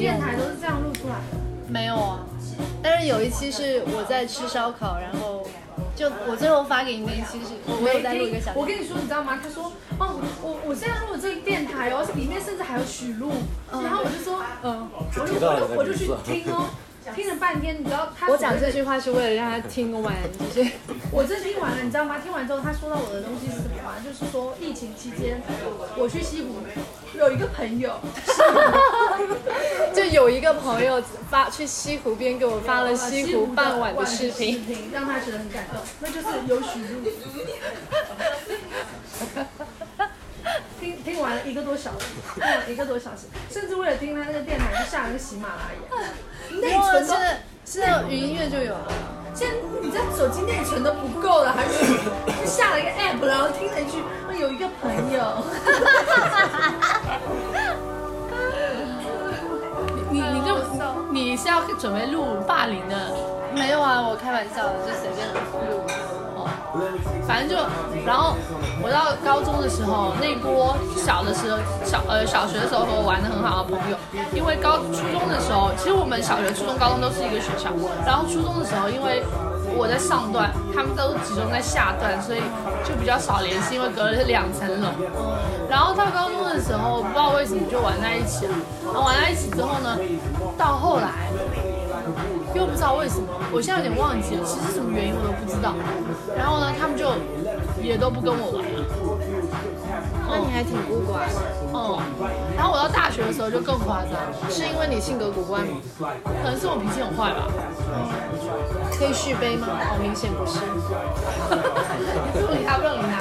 电。台都是这样录出来的。没有啊，但是有一期是我在吃烧烤，然后就我最后发给你那一期是我我有在录一个小我跟你说，你知道吗？他说，哦，我我现在录的这个电台哦，里面甚至还有许录，然后我就说，嗯，我就我就我就去听哦，听了半天，你知道他我讲这句话是为了让他听完就是。我这听完了，你知道吗？听完之后，他说到我的东西是什么吗？就是说疫情期间，我去西湖有一个朋友，就有一个朋友发去西湖边给我发了西湖傍晚的视频，让他觉得很感动，那就是有许录。听听完了一个多小时，听完了一个多小时，甚至为了听他那个电台，就下了个喜马拉雅，内哇，存都现在现在语音乐就有了。现在你在手机内存都不够了，还是 就下了一个 app，然后听了一句，我有一个朋友，你你就你是要准备录霸凌的？没有啊，我开玩笑的，就随便录。反正就，然后我到高中的时候，那波小的时候，小呃小学的时候和我玩的很好的朋友，因为高初中的时候，其实我们小学、初中、高中都是一个学校，然后初中的时候，因为我在上段，他们都集中在下段，所以就比较少联系，因为隔了两层楼。然后到高中的时候，不知道为什么就玩在一起了，然后玩在一起之后呢，到后来。又不知道为什么，我现在有点忘记了，其实什么原因我都不知道。然后呢，他们就也都不跟我玩了。那你还挺孤寡的，嗯，然后我到大学的时候就更夸张，是因为你性格古怪吗？可能是我脾气很坏吧。可以续杯吗？哦，明显不是。你 不理他，不用理他。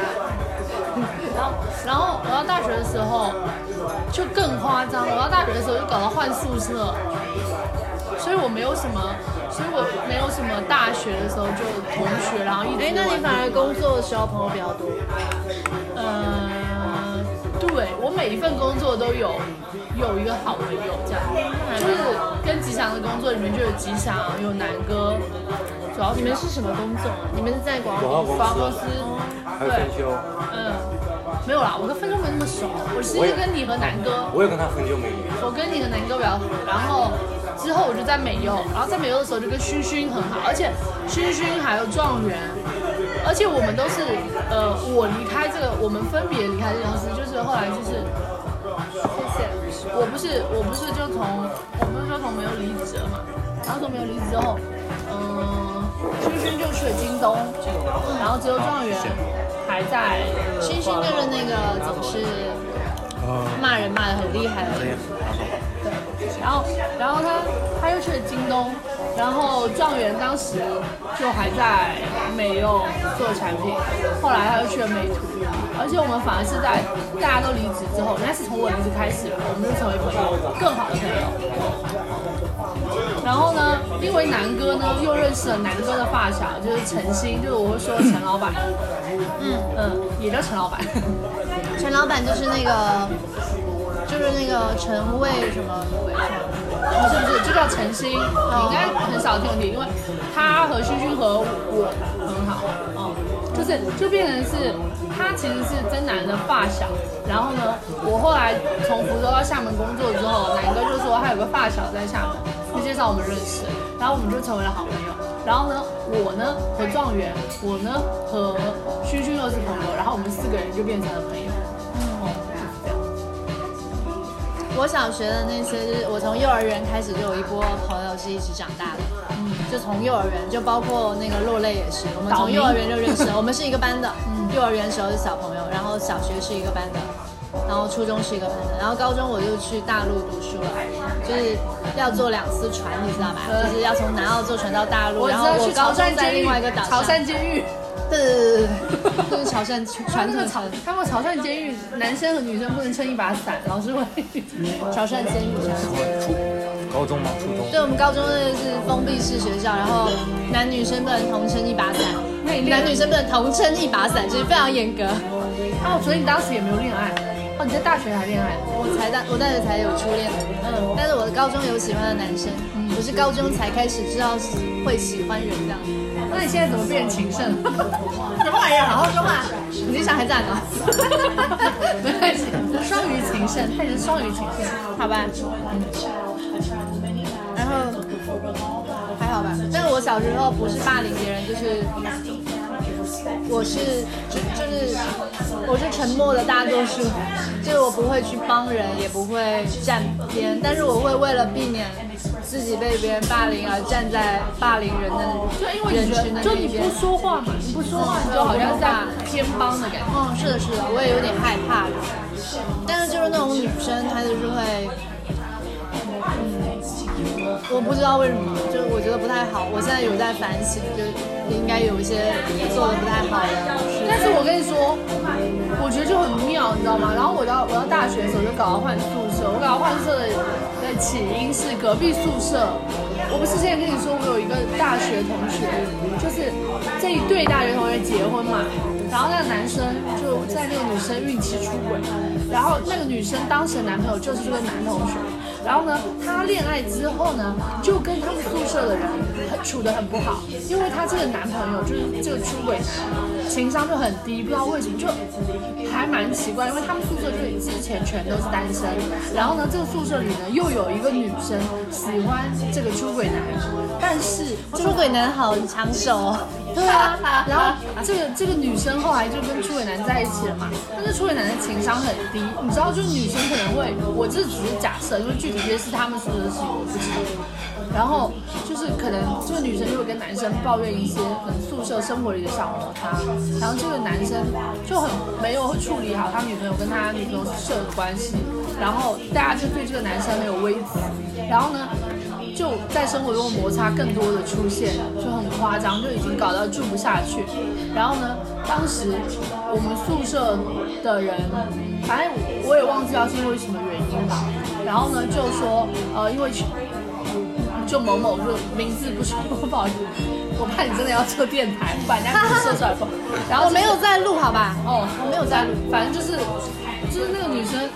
然后，然后我到大学的时候就更夸张，我到大学的时候就搞到换宿舍，所以我没有什么，所以我没有什么大学的时候就同学，然后一直哎，那你反而工作的时候朋友比较多。呃，对我每一份工作都有有一个好朋友，这样，就是跟吉祥的工作里面就有吉祥，有南哥，主要你们是什么工作？你们是在广广告告公司广告公司，还有分修，嗯，没有啦，我跟分钟没那么熟，我其实跟你和南哥，我也跟他很久没离。我跟你和南哥比较熟，然后之后我就在美优，然后在美优的时候就跟勋勋很好，而且勋勋还有状元，而且我们都是呃，我离开这个，我们分别离开这个公司，就是后来就是，谢谢，我不是我不是就从我不是说从美优离职了嘛，然后从美优离职之后，嗯、勋勋就去了京东，然后只有状元还在熏熏就是那个总是骂人骂的很厉害的。那个。对，然后然后他他又去了京东，然后状元当时就还在美用做产品，后来他又去了美图，而且我们反而是在大家都离职之后，应该是从我离职开始吧，我们就成为朋友，更好的朋友。然后呢，因为南哥呢又认识了南哥的发小，就是陈星，就是我会说陈老板，嗯嗯，也叫陈老板。陈老板就是那个，就是那个陈卫什么什么。不是不是，就叫陈星，你应该很少听我提，因为他和勋勋和我很好，哦、就是就变成是他其实是真南的发小，然后呢，我后来从福州到厦门工作之后，南哥就说他有个发小在厦门，就介绍我们认识，然后我们就成为了好朋友。然后呢，我呢和状元，我呢和勋勋又是朋友，然后我们四个人就变成了朋友。我小学的那些，就是我从幼儿园开始就有一波朋友是一起长大的，嗯，就从幼儿园，就包括那个落泪也是，我们从幼儿园就认识了，我们是一个班的，嗯。幼儿园时候是小朋友，然后小学是一个班的，然后初中是一个班的，然后高中我就去大陆读书了，就是要坐两次船，你知道吧？就是要从南澳坐船到大陆，然后我高中在另外一个岛潮上，汕监狱。对对对对对，就是潮汕传统潮他们潮汕监狱，男生和女生不能撑一把伞，老师会。潮汕监狱，潮汕监狱。初高中嘛，初中。对，我们高中那是封闭式学校，然后男女生不能同撑一把伞，男女生不能同撑一把伞，就是非常严格。哦，所以你当时也没有恋爱？哦，你在大学才恋爱？我才大，我大学才有初恋，嗯，但是我的高中有喜欢的男生，我是高中才开始知道会喜欢人这样。那你现在怎么变情圣？什么玩意儿？好好说话，你这小孩子啊！没关系，双鱼情圣，他也是双鱼情圣，好吧？然后还好吧，但是我小时候不是霸凌别人，就是我是就就是我是沉默的大多数，就是我不会去帮人，也不会站边，但是我会为了避免自己被别人霸凌而站在霸凌人的就因为你觉得，就你不说话嘛，你不说话，你就好像在偏帮的感觉。嗯，是的，是的，我也有点害怕的。但是就是那种女生，她就是会。我不知道为什么，就我觉得不太好。我现在有在反省，就应该有一些做的不太好的。但是我跟你说，我觉得就很妙，你知道吗？然后我到我到大学的时候就搞到换宿舍，我搞到换宿舍的起因是隔壁宿舍。我不是之前跟你说，我有一个大学同学，就是这一对大学同学结婚嘛，然后那个男生就在那个女生孕期出轨，然后那个女生当时的男朋友就是这个男同学。然后呢，他恋爱之后呢，就跟他们宿舍的人很处得很不好，因为他这个男朋友就是这个出轨男，情商就很低，不知道为什么就还蛮奇怪，因为他们宿舍就之前全都是单身，然后呢，这个宿舍里呢又有一个女生喜欢这个出轨男，但是出轨男好抢手。对啊，然后这个这个女生后来就跟出轨男在一起了嘛，但是出轨男的情商很低，你知道，就是女生可能会，我这只是假设，因为具体这些是他们宿舍的事情，我不知道。然后就是可能这个女生就会跟男生抱怨一些可能宿舍生活里的小摩擦，然后这个男生就很没有处理好他女朋友跟他女朋友舍的关系，然后大家就对这个男生很有微词，然后呢？就在生活中摩擦更多的出现，就很夸张，就已经搞到住不下去。然后呢，当时我们宿舍的人，反正我也忘记要是因为什么原因吧。然后呢，就说呃，因为就某某就名字不说，不好意思，我怕你真的要做电台，把人家说出来不？然后我没有在录，好吧？哦，我没有在录，反正就是就是那个女生，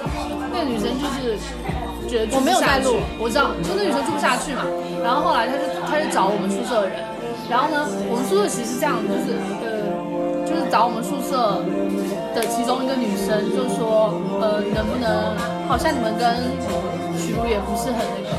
那个女生就是。我没有带路，我知道，就那女生住不下去嘛，然后后来她就她就找我们宿舍的人，然后呢，我们宿舍其实是这样，就是呃，就是找我们宿舍的其中一个女生，就说呃，能不能，好像你们跟许茹也不是很那个，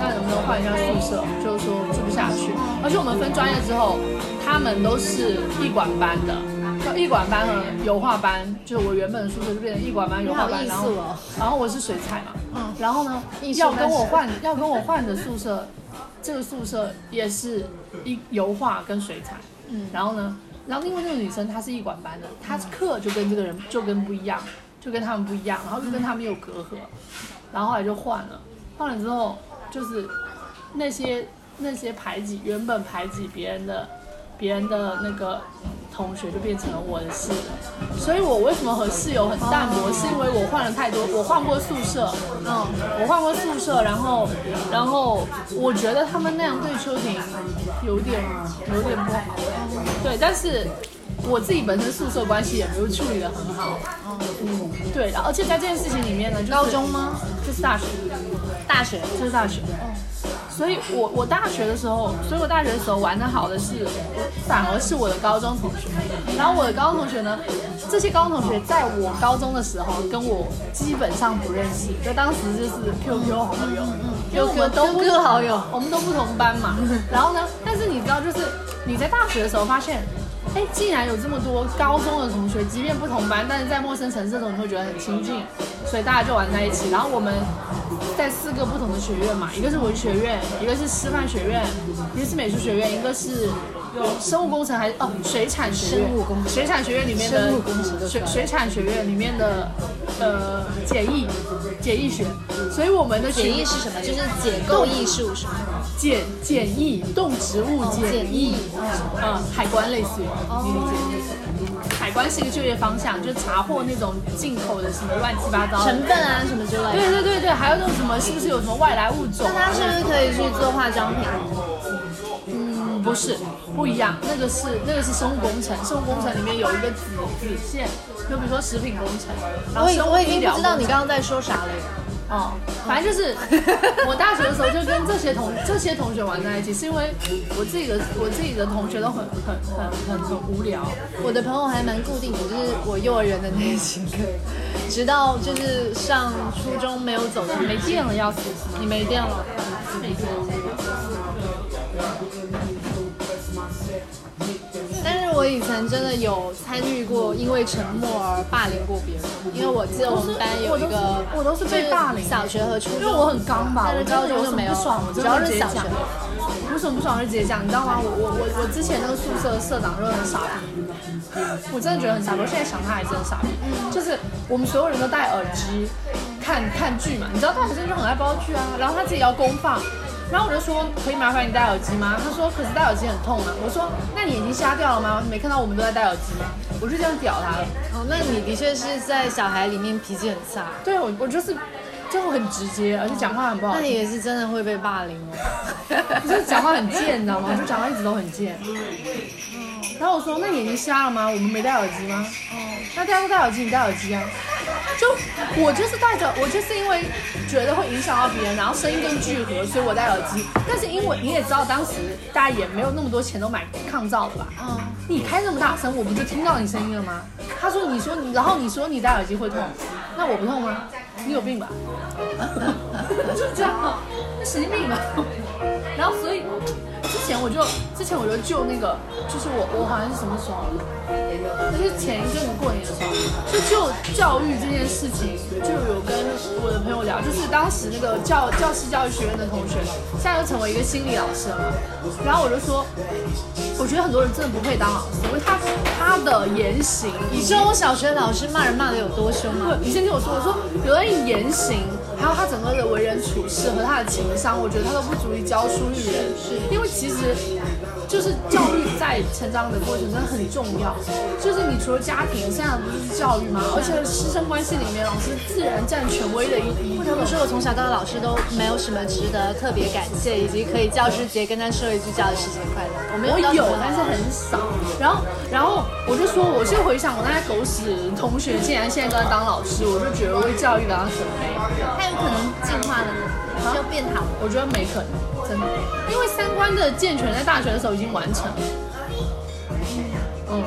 那能不能换一下宿舍？就是说住不下去，而且我们分专业之后，他们都是艺管班的。叫艺管班和油画班，就是我原本的宿舍就变成艺管班、油画班，然后然后我是水彩嘛，嗯，然后呢，要跟我换要跟我换的宿舍，这个宿舍也是一油画跟水彩，嗯，然后呢，然后因为那个女生她是艺管班的，她课就跟这个人就跟不一样，就跟他们不一样，然后就跟他们有隔阂，然后后来就换了，换了之后就是那些那些排挤原本排挤别人的别人的那个。同学就变成了我的室友，所以我为什么和室友很淡薄，是因为我换了太多，我换过宿舍，嗯，我换过宿舍，然后，然后我觉得他们那样对秋婷有点有点不好，对，但是我自己本身宿舍关系也没有处理的很好，嗯，对，而且在这件事情里面呢，高中吗？就是大学，大学，就是大学，所以，我我大学的时候，所以我大学的时候玩的好的是，反而是我的高中同学。然后我的高中同学呢，这些高中同学在我高中的时候跟我基本上不认识，就当时就是 QQ 好友，因为我们都不是好友，我们都不同班嘛。然后呢，但是你知道，就是你在大学的时候发现。哎，竟然有这么多高中的同学，即便不同班，但是在陌生城市的时候，你会觉得很亲近，所以大家就玩在一起。然后我们在四个不同的学院嘛，一个是文学院，一个是师范学院，一个是美术学院，一个是生物工程还是哦水产学院？生物工程。水产学院里面的生物工程水水产学院里面的呃简易简易学，所以我们的简易是什么？就是解构艺术是吗？简简易动植物简易，嗯，海关类似于。你理解？海关是一个就业方向，就是查获那种进口的什么乱七八糟成分啊什么之类的。对对对对，还有那种什么是不是有什么外来物种？那他是不是可以去做化妆品？嗯，不是，不一样。那个是那个是生物工程，生物工程里面有一个子子线，就比如说食品工程。我我已经不知道你刚刚在说啥了。哦，反正就是 我大学的时候就跟这些同这些同学玩在一起，是因为我自己的我自己的同学都很很很很很无聊。我的朋友还蛮固定的，就是我幼儿园的那几个，直到就是上初中没有走的，没电了要死，你没电了。我以前真的有参与过因为沉默而霸凌过别人，因为我记得我们班有一个，我都是被霸凌就是小学和初中，因为我很刚吧，但是我高中就没有，不爽，我主要是小学会直接讲。。为什么不爽就直接讲？你知道吗？我我我我之前那个宿舍社长就很傻逼，我真的觉得很傻逼。我现在想他还是很傻逼，就是我们所有人都戴耳机看看剧嘛，你知道大学生就很爱煲剧啊，然后他自己要公放。然后我就说，可以麻烦你戴耳机吗？他说，可是戴耳机很痛啊。我说，那你眼睛瞎掉了吗？你没看到我们都在戴耳机吗？我就这样屌他了。哦，那你的确是在小孩里面脾气很差，对我，我就是就很直接，而且讲话很不好听。那你也是真的会被霸凌哦。就是讲话很贱，你知道吗？就讲话一直都很贱。然后我说：“那你眼睛瞎了吗？我们没戴耳机吗？”哦，那大家都戴耳机，你戴耳机啊？就我就是戴着，我就是因为觉得会影响到别人，然后声音更聚合，所以我戴耳机。但是因为你也知道，当时大家也没有那么多钱都买抗噪的吧？嗯，你开那么大声，我不就听到你声音了吗？他说：“你说你，然后你说你戴耳机会痛，那我不痛吗？你有病吧？” 就这样神经病吧。然后所以之前我就之前我就就那个，就是我我好像是什么时候，就是前一阵子过年的时候，就就教育这件事情，就有跟我的朋友聊，就是当时那个教教师教育学院的同学，现在又成为一个心理老师了嘛。然后我就说，我觉得很多人真的不配当老师，因为他他的言行，你知道我小学老师骂人骂的有多凶吗？你先听我说，我说有的人言行，还有他整个的为人处事和他的情商，我觉得他都不足以教书育人。是因为其实就是教育在成长的过程真的很重要。就是你除了家庭，剩下的不是教育吗？而且师生关系里面，老师自然占权威的一一不得不说，我从小到大老师都没有什么值得特别感谢，以及可以教师节跟他说一句教师节快乐。我没有我有但是很少。然后，然后我就说，我现在回想我那些狗屎同学，竟然现在都在当老师，我就觉得为教育感到准备。他有可能进化了呢，就变好了。我觉得没可能，因为三观的健全在大学的时候已经完成了。嗯，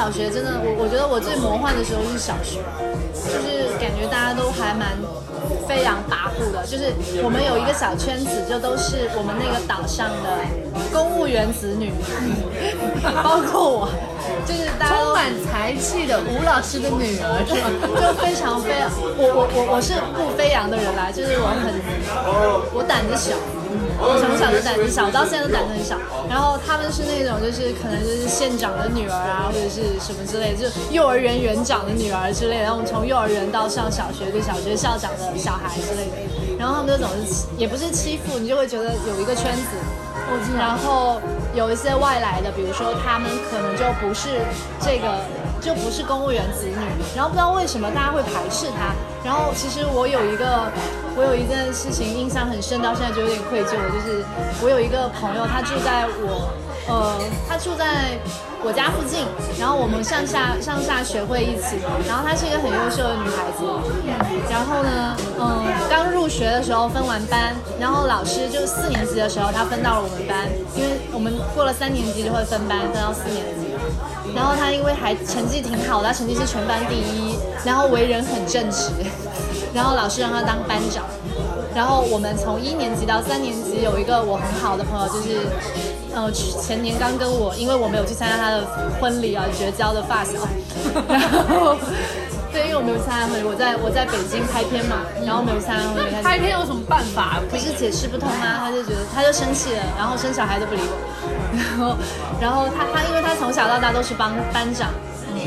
小学真的，我我觉得我最魔幻的时候是小学，就是感觉大家都还蛮飞扬跋扈的，就是我们有一个小圈子，就都是我们那个岛上的公务员子女，包括我，就是大家都 充满才气的吴老师的女儿？就非常飞。我我我我是不飞扬的人啦，就是我很我胆子小，从小就胆子小，到现在都胆子很小。然后他们是那种就是可能就是县长的女儿啊，或者是什么之类，就幼儿园园长的女儿之类的。然后我们从幼儿园到上小学，就小学校长的小孩之类的。然后他们就总是也不是欺负，你就会觉得有一个圈子。然后有一些外来的，比如说他们可能就不是这个，就不是公务员子女，然后不知道为什么大家会排斥他。然后其实我有一个，我有一件事情印象很深，到现在就有点愧疚，就是我有一个朋友，他住在我，呃，他住在我家附近，然后我们上下上下学会一起，然后她是一个很优秀的女孩子，然后呢，嗯，刚入学的时候分完班，然后老师就四年级的时候，她分到了我们班，因为我们过了三年级就会分班，分到四年级。然后他因为还成绩挺好的，他成绩是全班第一，然后为人很正直，然后老师让他当班长。然后我们从一年级到三年级有一个我很好的朋友，就是呃前年刚跟我，因为我没有去参加他的婚礼啊，绝交的发小，然后对，因为我没有参加婚礼，我在我在北京拍片嘛，然后没有参加婚礼，拍片有什么办法？不是解释不通啊，他就觉得他就生气了，然后生小孩都不理我，然后然后他他因为他从小到大都是帮班长，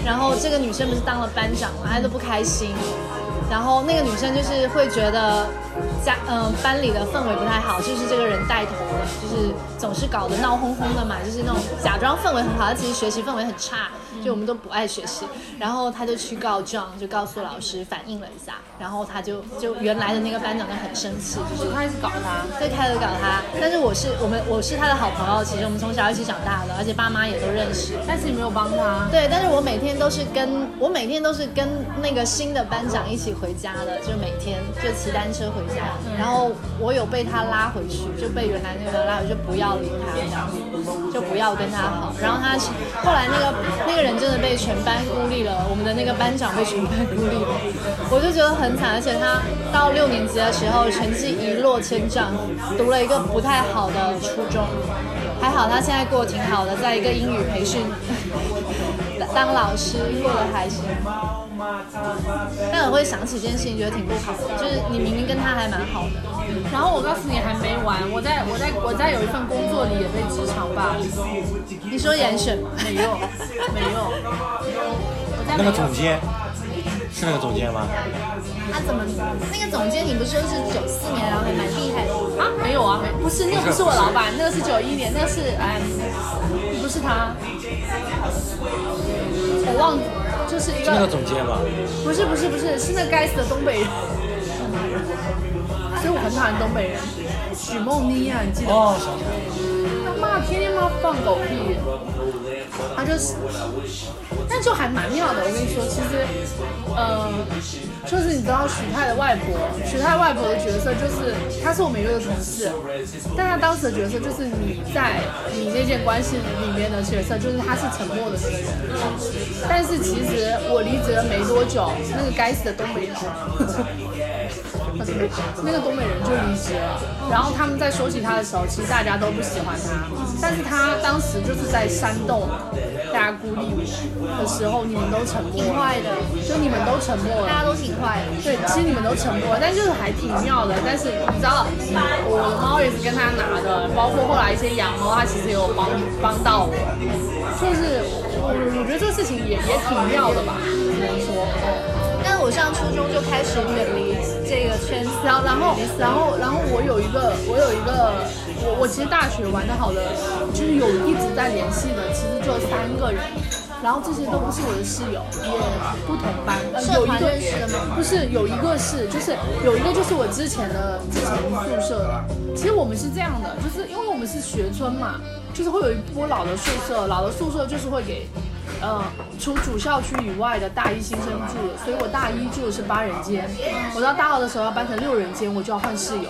然后这个女生不是当了班长嘛，她都不开心，然后那个女生就是会觉得家嗯、班里的氛围不太好，就是这个人带头的，就是总是搞得闹哄哄的嘛，就是那种假装氛围很好，但其实学习氛围很差，就我们都不爱学习。然后他就去告状，就告诉老师反映了一下，然后他就就原来的那个班长就很生气，就是开始搞他，最开始搞他，但是我是我们我是他的好朋友，其实我们从小一起长大的，而且爸妈也都认识。但是你没有帮他。对，但是我每天都是跟我每天都是跟那个新的班长一起回家的，就每天就骑单车回家，然后我有被他拉回去，就被原来那个拉回去，就不要理他这样子，就不要跟他好。然后他是后来那个那个人真的被全班孤立了，我们的那个班长被全班孤立了，我就觉得很惨，而且他到六年级的时候成绩一落千丈，读了一个不太好的初中。还好他现在过得挺好的，在一个英语培训当老师，过得还行。但我会想起这件事情，觉得挺不好的，就是你明明跟他还蛮好的，然后我告诉你还没完，我在我在我在有一份工作里也被职场霸凌，你说严选吗？没 有没有。我在那个总监是那个总监吗？他怎么那个总监你不是说是九四年，然后还蛮厉害的？啊没有啊没不是那个不是我老板，那个是九一年，那个是哎不是他，我忘就是一个个总监吗？不是不是不是是那该死的东北人，所以我很讨厌东北人，许梦妮啊，你记得吗？哦，想起来了。他妈天天妈放狗屁，他就是，但就还蛮妙的。我跟你说，其实，呃，就是你知道许泰的外婆，许泰外婆的角色就是，她是我们一个同事，但她当时的角色就是你在你那件关系里面的角色，就是她是沉默的那个人。但是其实我离职了没多久，那个该死的东北人。那个东北人就离职了，然后他们在说起他的时候，其实大家都不喜欢他，但是他当时就是在煽动大家孤立我的时候，你们都沉默，挺坏的，就你们都沉默了，大家都挺坏的。对，其实你们都沉默了，但就是还挺妙的。但是你知道，我的猫也是跟他拿的，包括后来一些养猫，他其实也有帮帮到我。就是我我觉得这个事情也也挺妙的吧，只能说。但我上初中就开始远离这个圈子，然后，然后，然后，然后我有一个，我有一个，我我其实大学玩的好的，就是有一直在联系的，其实就三个人，然后这些都不是我的室友，也不同班，呃有一个社团认识的吗？不是，有一个是，就是有一个就是我之前的之前宿舍的。其实我们是这样的，就是因为我们是学村嘛，就是会有一波老的宿舍，老的宿舍就是会给，呃，除主校区以外的大一新生住的，所以我大一住的是八人间，我到大二的时候要搬成六人间，我就要换室友，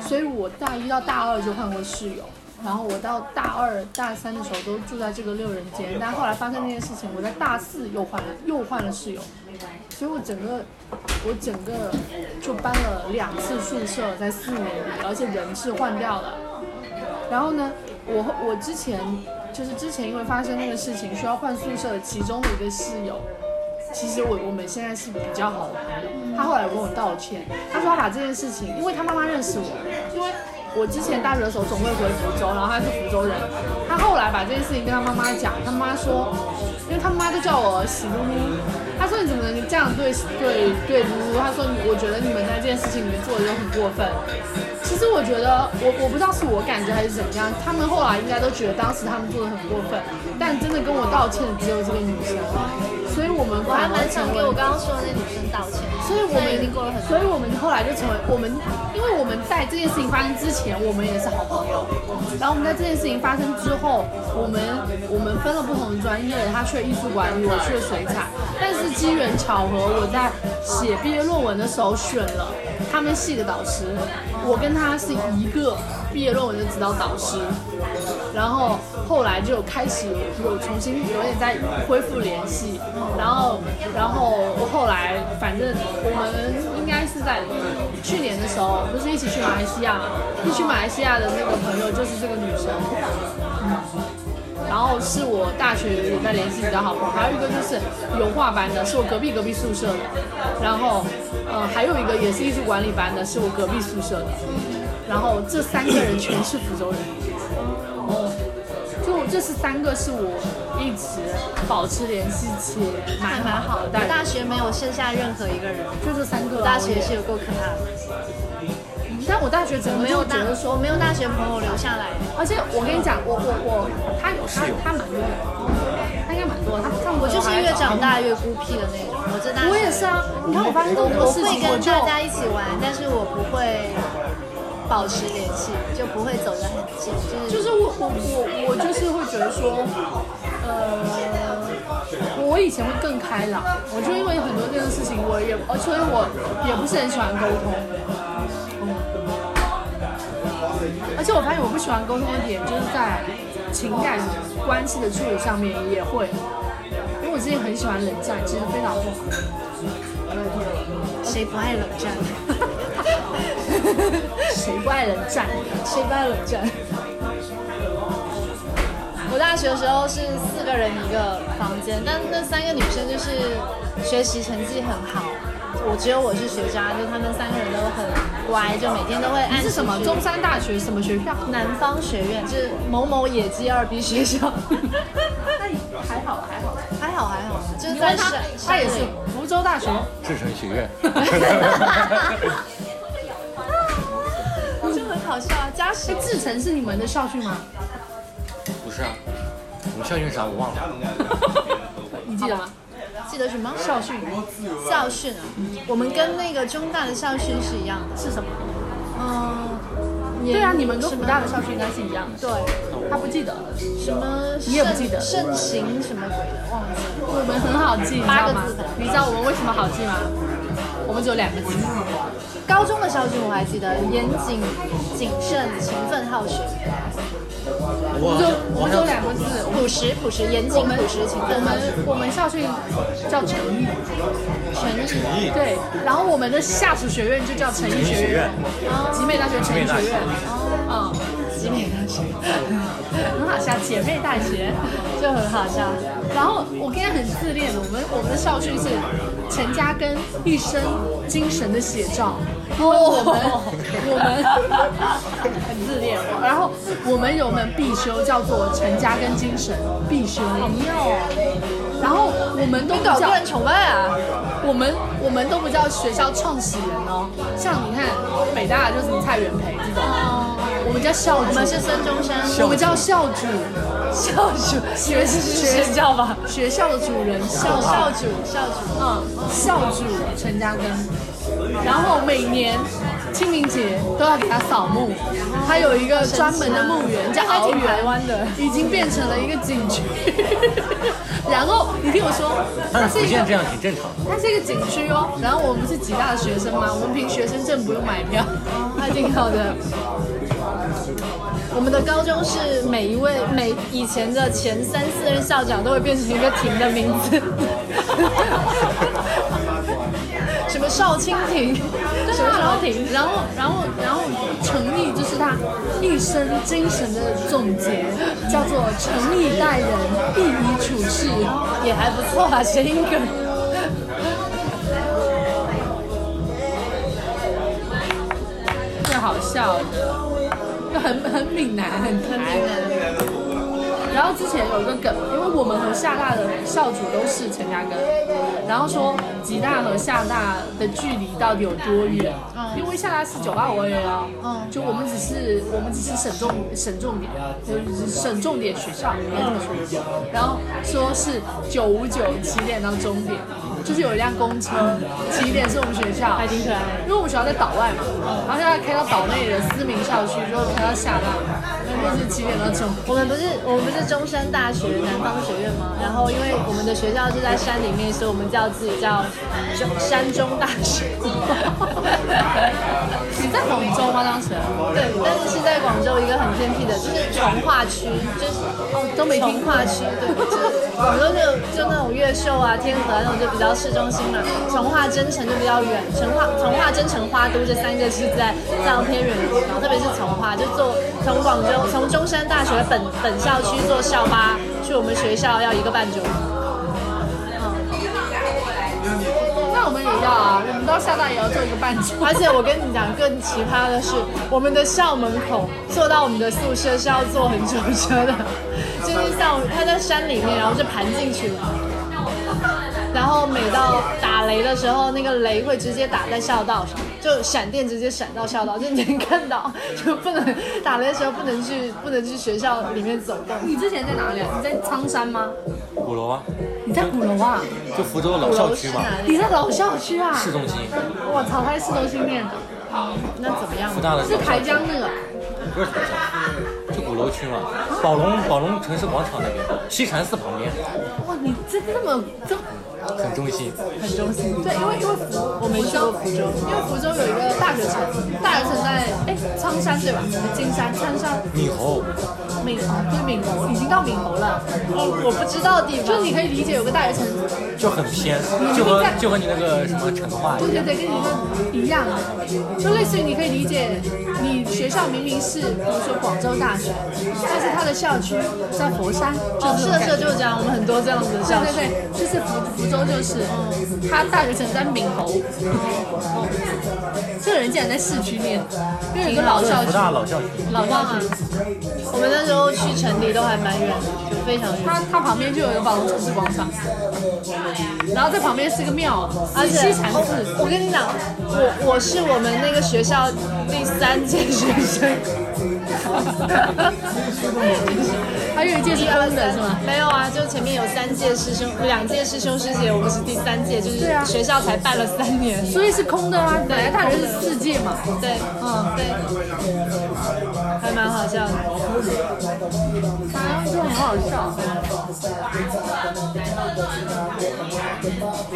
所以我大一到大二就换过室友。然后我到大二、大三的时候都住在这个六人间，但后来发生那件事情，我在大四又换了又换了室友，所以我整个我整个就搬了两次宿舍，在四年里，而且人是换掉了。然后呢，我我之前就是之前因为发生那个事情需要换宿舍的其中的一个室友，其实我我们现在是比较好的朋友。他后来有跟我道歉，他说他把这件事情，因为他妈妈认识我，因为我之前大学的时候总会回福州，然后他是福州人，他后来把这件事情跟他妈妈讲，他妈说，因为他妈都叫我喜噜噜，他说你怎么能这样对对对噜噜？他说你我觉得你们在这件事情里面做的就很过分。其实我觉得，我我不知道是我感觉还是怎么样，他们后来应该都觉得当时他们做的很过分，但真的跟我道歉的只有这个女生，所以我们我还蛮想给我刚刚说的那女生道歉，所以我们已经过了很所以我们后来就成为我们，因为我们在这件事情发生之前，我们也是好朋友。然后我们在这件事情发生之后，我们我们分了不同的专业，他去了艺术管理，我去了水产。但是机缘巧合，我在写毕业论文的时候选了他们系的导师，我跟他是一个毕业论文的指导导师。然后后来就开始有重新有点在恢复联系，然后然后后来反正我们应该是在去年的时候，不是一起去马来西亚，一起去马来西亚的那个朋友就是这个女生，然后是我大学也在联系比较好朋友，还有一个就是油画班的，是我隔壁隔壁宿舍的，然后呃还有一个也是艺术管理班的，是我隔壁宿舍的，然后这三个人全是福州人。这是三个是我一直保持联系且蛮还蛮好的。我大学没有剩下任何一个人，就这三个啊、大学是有够可怕的。但我大学真的没有大我没有大学朋友留下来。而且我跟你讲，我我我，他有他他蛮多的，他应该蛮多的。他他我就是越长大越孤僻的那种。我这大学我也是啊。你看我发生这么多我会跟大家一起玩，但是我不会保持联系，就不会走得很近，就是就是我我我我就是会觉得说，呃，我以前会更开朗，我就因为很多这件事情，我也，而所以我也不是很喜欢沟通。嗯而且我发现我不喜欢沟通的点，就是在情感关系的处理上面也会，因为我之前很喜欢冷战，其实非常不好。谁不爱冷战？谁不爱冷战？谁不爱冷战？我大学的时候是四个人一个房间，但那三个女生就是学习成绩很好，我只有我是学渣，就她们三个人都很乖，就每天都会按是什么？中山大学什么学校？南方学院，就是某某野鸡二 B 学校。那还好还好。还好还好，就是因为他在山他也是福州大学，志成学院，好笑啊，嘉实哎，志成是你们的校训吗？不是啊，我们校训啥我忘了。你记得吗？记得什么校训校训啊？我们跟那个中大的校训是一样的。是什么？嗯，对啊，你们跟什么福大的校训应该是一样的。对，他不记得，什么你也不记得盛盛行什么鬼的，忘了。我们很好记，八个字？你知道我们为什么好记吗？我们只有两个字。高中的校训我还记得，严谨、谨慎、勤奋、好学。我就我我两个字。朴实、朴实、严谨、朴实、勤我奋、我们。我们校训叫诚意，诚意。对。然后我们的下属学院就叫诚意学院，集美大学诚意学院，嗯，集美大学很好笑，姐妹大学。就很好笑。然后我跟他很自恋的，我们我们的校训是陈嘉庚一生精神的写照。因为我们我们很自恋，然后我们有门必修叫做陈嘉庚精神必修，然后我们都不叫搞个人崇拜啊！我们我们都不叫学校创始人哦，像你看北大就是蔡元培这种，我们叫校主，我们是孙中山我们叫校主，校主，学是学校吧？学校的主人校校主，校主。嗯，校主陈嘉庚，然后每年清明节都要给他扫墓，他有一个专门的墓园叫鳌园，台湾的已经变成了一个景区。然后你听我说，他是它是一个这样挺正常的。它是一个景区哦。然后我们是吉大的学生嘛，我们凭学生证不用买票，还挺好的。我们的高中是每一位每以前的前三四任校长都会变成一个亭的名字，什么少卿亭，什么什么亭，然后然后然后诚意就是他一生精神的总结，叫做诚意待人，义宜处事。也还不错吧，谐音梗。最好笑的，很很闽南，很很台闽南。然后之前有一个梗，因为我们和厦大的校主都是陈嘉庚，然后说吉大和厦大的距离到底有多远？因为厦大是九八五二幺幺，嗯就我们只是我们只是省重省重点，就是省重点学校。然后说是九五九起点到终点，就是有一辆公车，起点是我们学校，还挺可爱的因为我们学校在岛外嘛，然后现在开到岛内的思明校区，就开到厦大，那就是起点到中。我们不是我们不是中山大学南方学院吗？然后因为我们的学校是在山里面，所以我们叫自己叫中山中大学。你在广州吗？当时？对，但是是在广州一个很偏僻的，就是从化区，就是都没听从化区，对，就是广州就就那种越秀啊、天河啊那种就比较市中心嘛，从化增城就比较远，从化从化增城花都这三个是在非常偏远的地方，特别是从化，就坐从广州从中山大学本本校区坐校巴去我们学校要一个半钟。那我们也要啊，我们到厦大也要坐一个半钟。而且我跟你讲，更奇葩的是，我们的校门口坐到我们的宿舍是要坐很久车的，就是像他在山里面，然后就盘进去了。然后每到打雷的时候，那个雷会直接打在校道上，就闪电直接闪到校道，就你能看到，就不能打雷的时候不能去不能去学校里面走动。你之前在哪里啊？你在苍山吗？鼓楼啊，你在鼓楼啊？就福州老校区嘛，你在老校区啊？市中心，我操，他在市中心念的，那怎么样福？大的是台江那个。不是台江，就鼓楼区嘛，宝龙宝龙城市广场那边，西禅寺旁边，哇，你这这么这很中心。很中心。对，因为因为福我没去过福州，因为福州有一个大学城，大学城在哎苍山对吧？金山、苍山、闽侯，闽侯对闽侯，已经到闽侯了。哦我不知道地方就。你可以理解有个大学城，就很偏，就和就和你那个什么成化一样。对对对，跟你们一样，就类似于你可以理解，你学校明明是比如说广州大学，但是它的校区在佛山，是的，是的，就是这样。我们很多这样子的校区。对对对，就是福福州就是，它大学城在闽侯，这个人竟然在市区念，因为有一个老校福区，大老校区，老校区，我们那时候去城里都还蛮远的，就非常远。他他旁边就有一个宝龙城市广场，然后在旁边是个庙，而且是西寺，我跟你讲，我我是我们那个学校第三届学生，还有一届是安的是吗？没有啊，就前面有三届师兄，两届师兄师姐，我们是第三届，就是学校才办了三年。所以是空的啊，本来大学是四届嘛，对，嗯，对，还蛮好笑的。反正，就很好笑。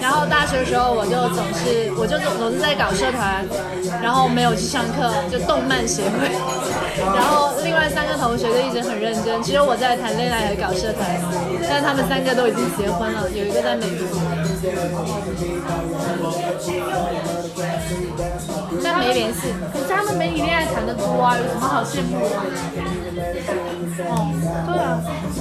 然后大学的时候，我就总是，我就总总是在搞社团，然后没有去上课，就动漫协会。然后另外三个同学就一直很认真，只有我在谈恋爱和搞社团，但他们三个都已经结婚了，有一个在美国，但没联系。可是他们美女恋爱谈的多啊，有什么好羡慕的？哦，对啊，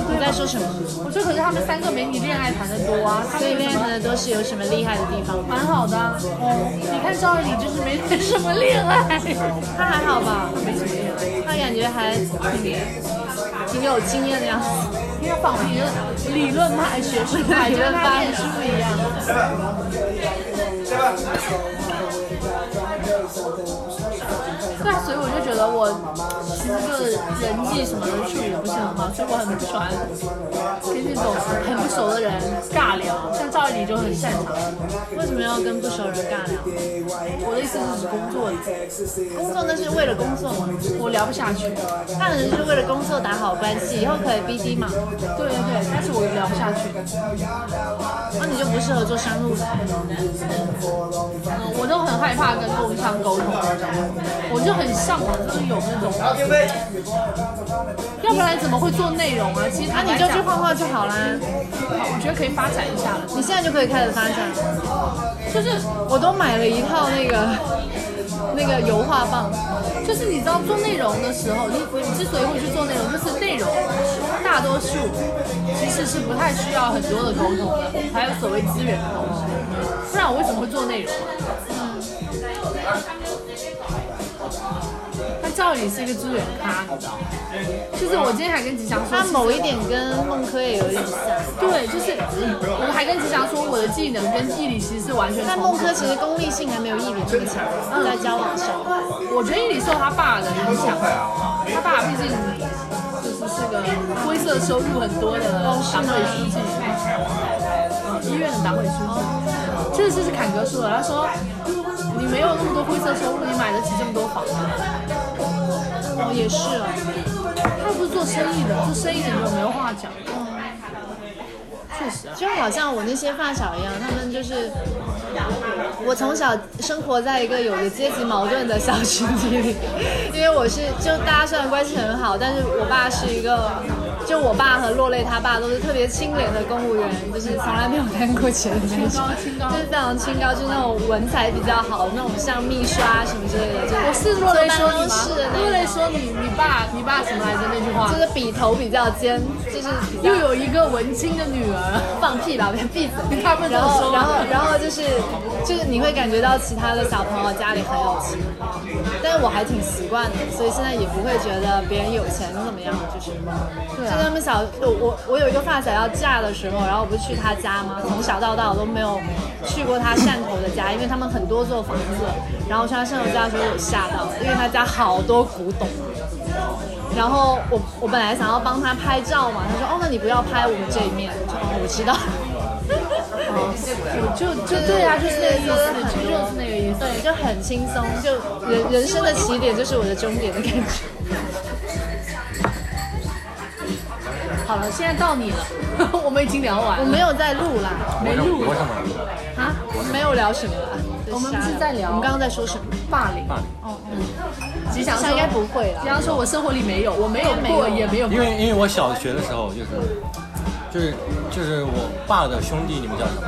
你在说什么？我说可是他们三个美女恋爱谈的多啊，他所以恋爱谈的都是有什么厉害的地方？蛮好的啊。哦，你看赵丽颖就是没谈什么恋爱，他还好吧？没什么恋爱，他感觉还挺挺有经验的样子。因为仿佛理论派、学术派，就跟他念书一样的。对啊，所以我就觉得我其实就是人际什么的处理不是很好，所以我很不喜欢跟那种很不熟的人尬聊。像赵丽颖就很擅长，为什么要跟不熟人尬聊？我的意思是指工作，工作那是为了工作嘛，我聊不下去。那人是为了工作打好关系，以后可以 BD 嘛。对对对，但是我聊不下去。那你就不适合做深入的。嗯，我都很害怕跟工商沟通，我就很向往，就是有那种，要不然怎么会做内容啊？其实那你就去画画就好啦，我觉得可以发展一下了。你现在就可以开始发展。就是我都买了一套那个那个油画棒，就是你知道做内容的时候，你你之所以会去做内容，就是内容大多数其实是不太需要很多的沟通的，还有所谓资源的东西，不然我为什么会做内容嗯？但赵宇是一个资源咖，你知道吗？就是我今天还跟吉祥说，他某一点跟孟柯也有点像，对，就是我还跟吉祥说，我的技能跟毅力其实是完全但孟柯其实功利性还没有毅力那么强，在交往上。我觉得毅力受他爸的影响，他爸毕竟就是是个灰色收入很多的党委书记，医院的党委书记。这次是坎哥说的，他说你没有那么多灰色收入，你买得起这么多房吗？哦，也是哦。他不是做生意的，做生意的你有没有话讲？嗯确实，就好像我那些发小一样，他们就是我从小生活在一个有着阶级矛盾的小群体里，因为我是就大家虽然关系很好，但是我爸是一个就我爸和落泪他爸都是特别清廉的公务员，就是从来没有贪过钱的那种，就是非常清高，就是那种文采比较好，那种像秘书啊什么之类的。就我是落泪说你吗是的？那若雷种说你，你爸，你爸什么来着那句话就？是笔头比较尖，就是又有一个文青的女儿，放屁吧，别闭嘴。他们这然后，然后，然后就是，就是你会感觉到其他的小朋友家里很有钱，但是我还挺习惯的，所以现在也不会觉得别人有钱怎么样，就是，对啊就他们小，我我我有一个发小要嫁的时候，然后我不是去他家吗？从小到大我都没有去过他汕头的家，因为他们很多座房子，然后我去他汕头家的时候我吓到了，因为他家好多古董。然后我我本来想要帮他拍照嘛，他说哦那你不要拍我们这一面，我说哦我知道。哦就就对啊，就是那个意思，很就是那个意思。对，就很轻松，就人人生的起点就是我的终点的感觉。好了，现在到你了，我们已经聊完了。我没有在录啦，没录我什么？啊，没有聊什么了。我们不是在聊我们刚刚在说什么？霸凌。霸凌。吉祥说吉祥应该不会了吉祥说我生活里没有，我没有应该没有过，也没有。因为因为我小学的时候就是就是就是我爸的兄弟，你们叫什么？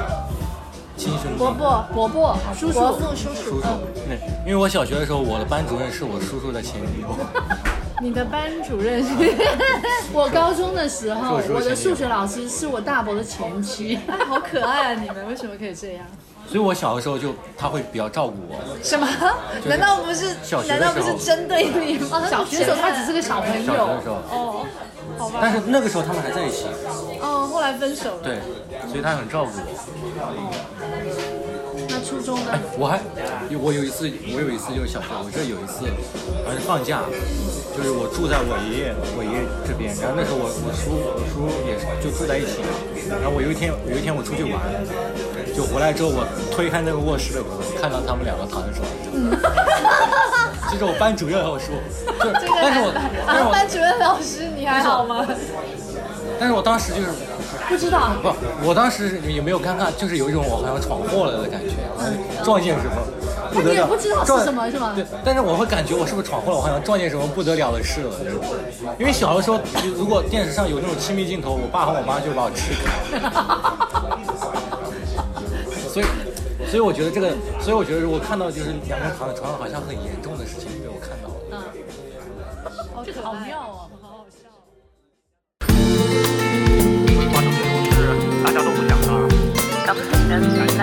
亲兄弟。伯伯、伯伯、叔叔，伯父、叔叔。叔叔。对，因为我小学的时候，我的班主任是我叔叔的前女友。你的班主任 是？我高中的时候，我我的数学老师是我大伯的前妻。哎好可爱啊！你们为什么可以这样？所以我小的时候就他会比较照顾我。什么？难道不是？难道不是针对你吗？小学的时候他只是个小朋友小学的，时候，哦，好吧。但是那个时候他们还在一起，哦，后来分手了。对，所以他很照顾我。那初中呢哎？，我还我有一次，我有一次就是小学，我这有一次好像是放假，就是我住在我爷爷我爷爷这边，然后那时候我我叔我叔也是就住在一起，然后我有一天有一天我出去玩，就回来之后我推开那个卧室的门，看到他们两个躺在床上，这是我班主任和我说，就 这个但是我但是啊，我班主任老师，你还好吗？但是我当时就是不知道。不，我当时也没有尴尬，就是有一种我好像闯祸了的感觉，撞见什么不得了，你也不知道是撞什么是吗对，但是我会感觉我是不是闯祸了，我好像撞见什么不得了的事了。因为小的时候，如果电视上有那种亲密镜头，我爸和我妈就把我吃掉。所以，所以我觉得这个，所以我觉得如果看到就是两个人躺在床上，好像很严重的事情被我看到了。这个好妙哦。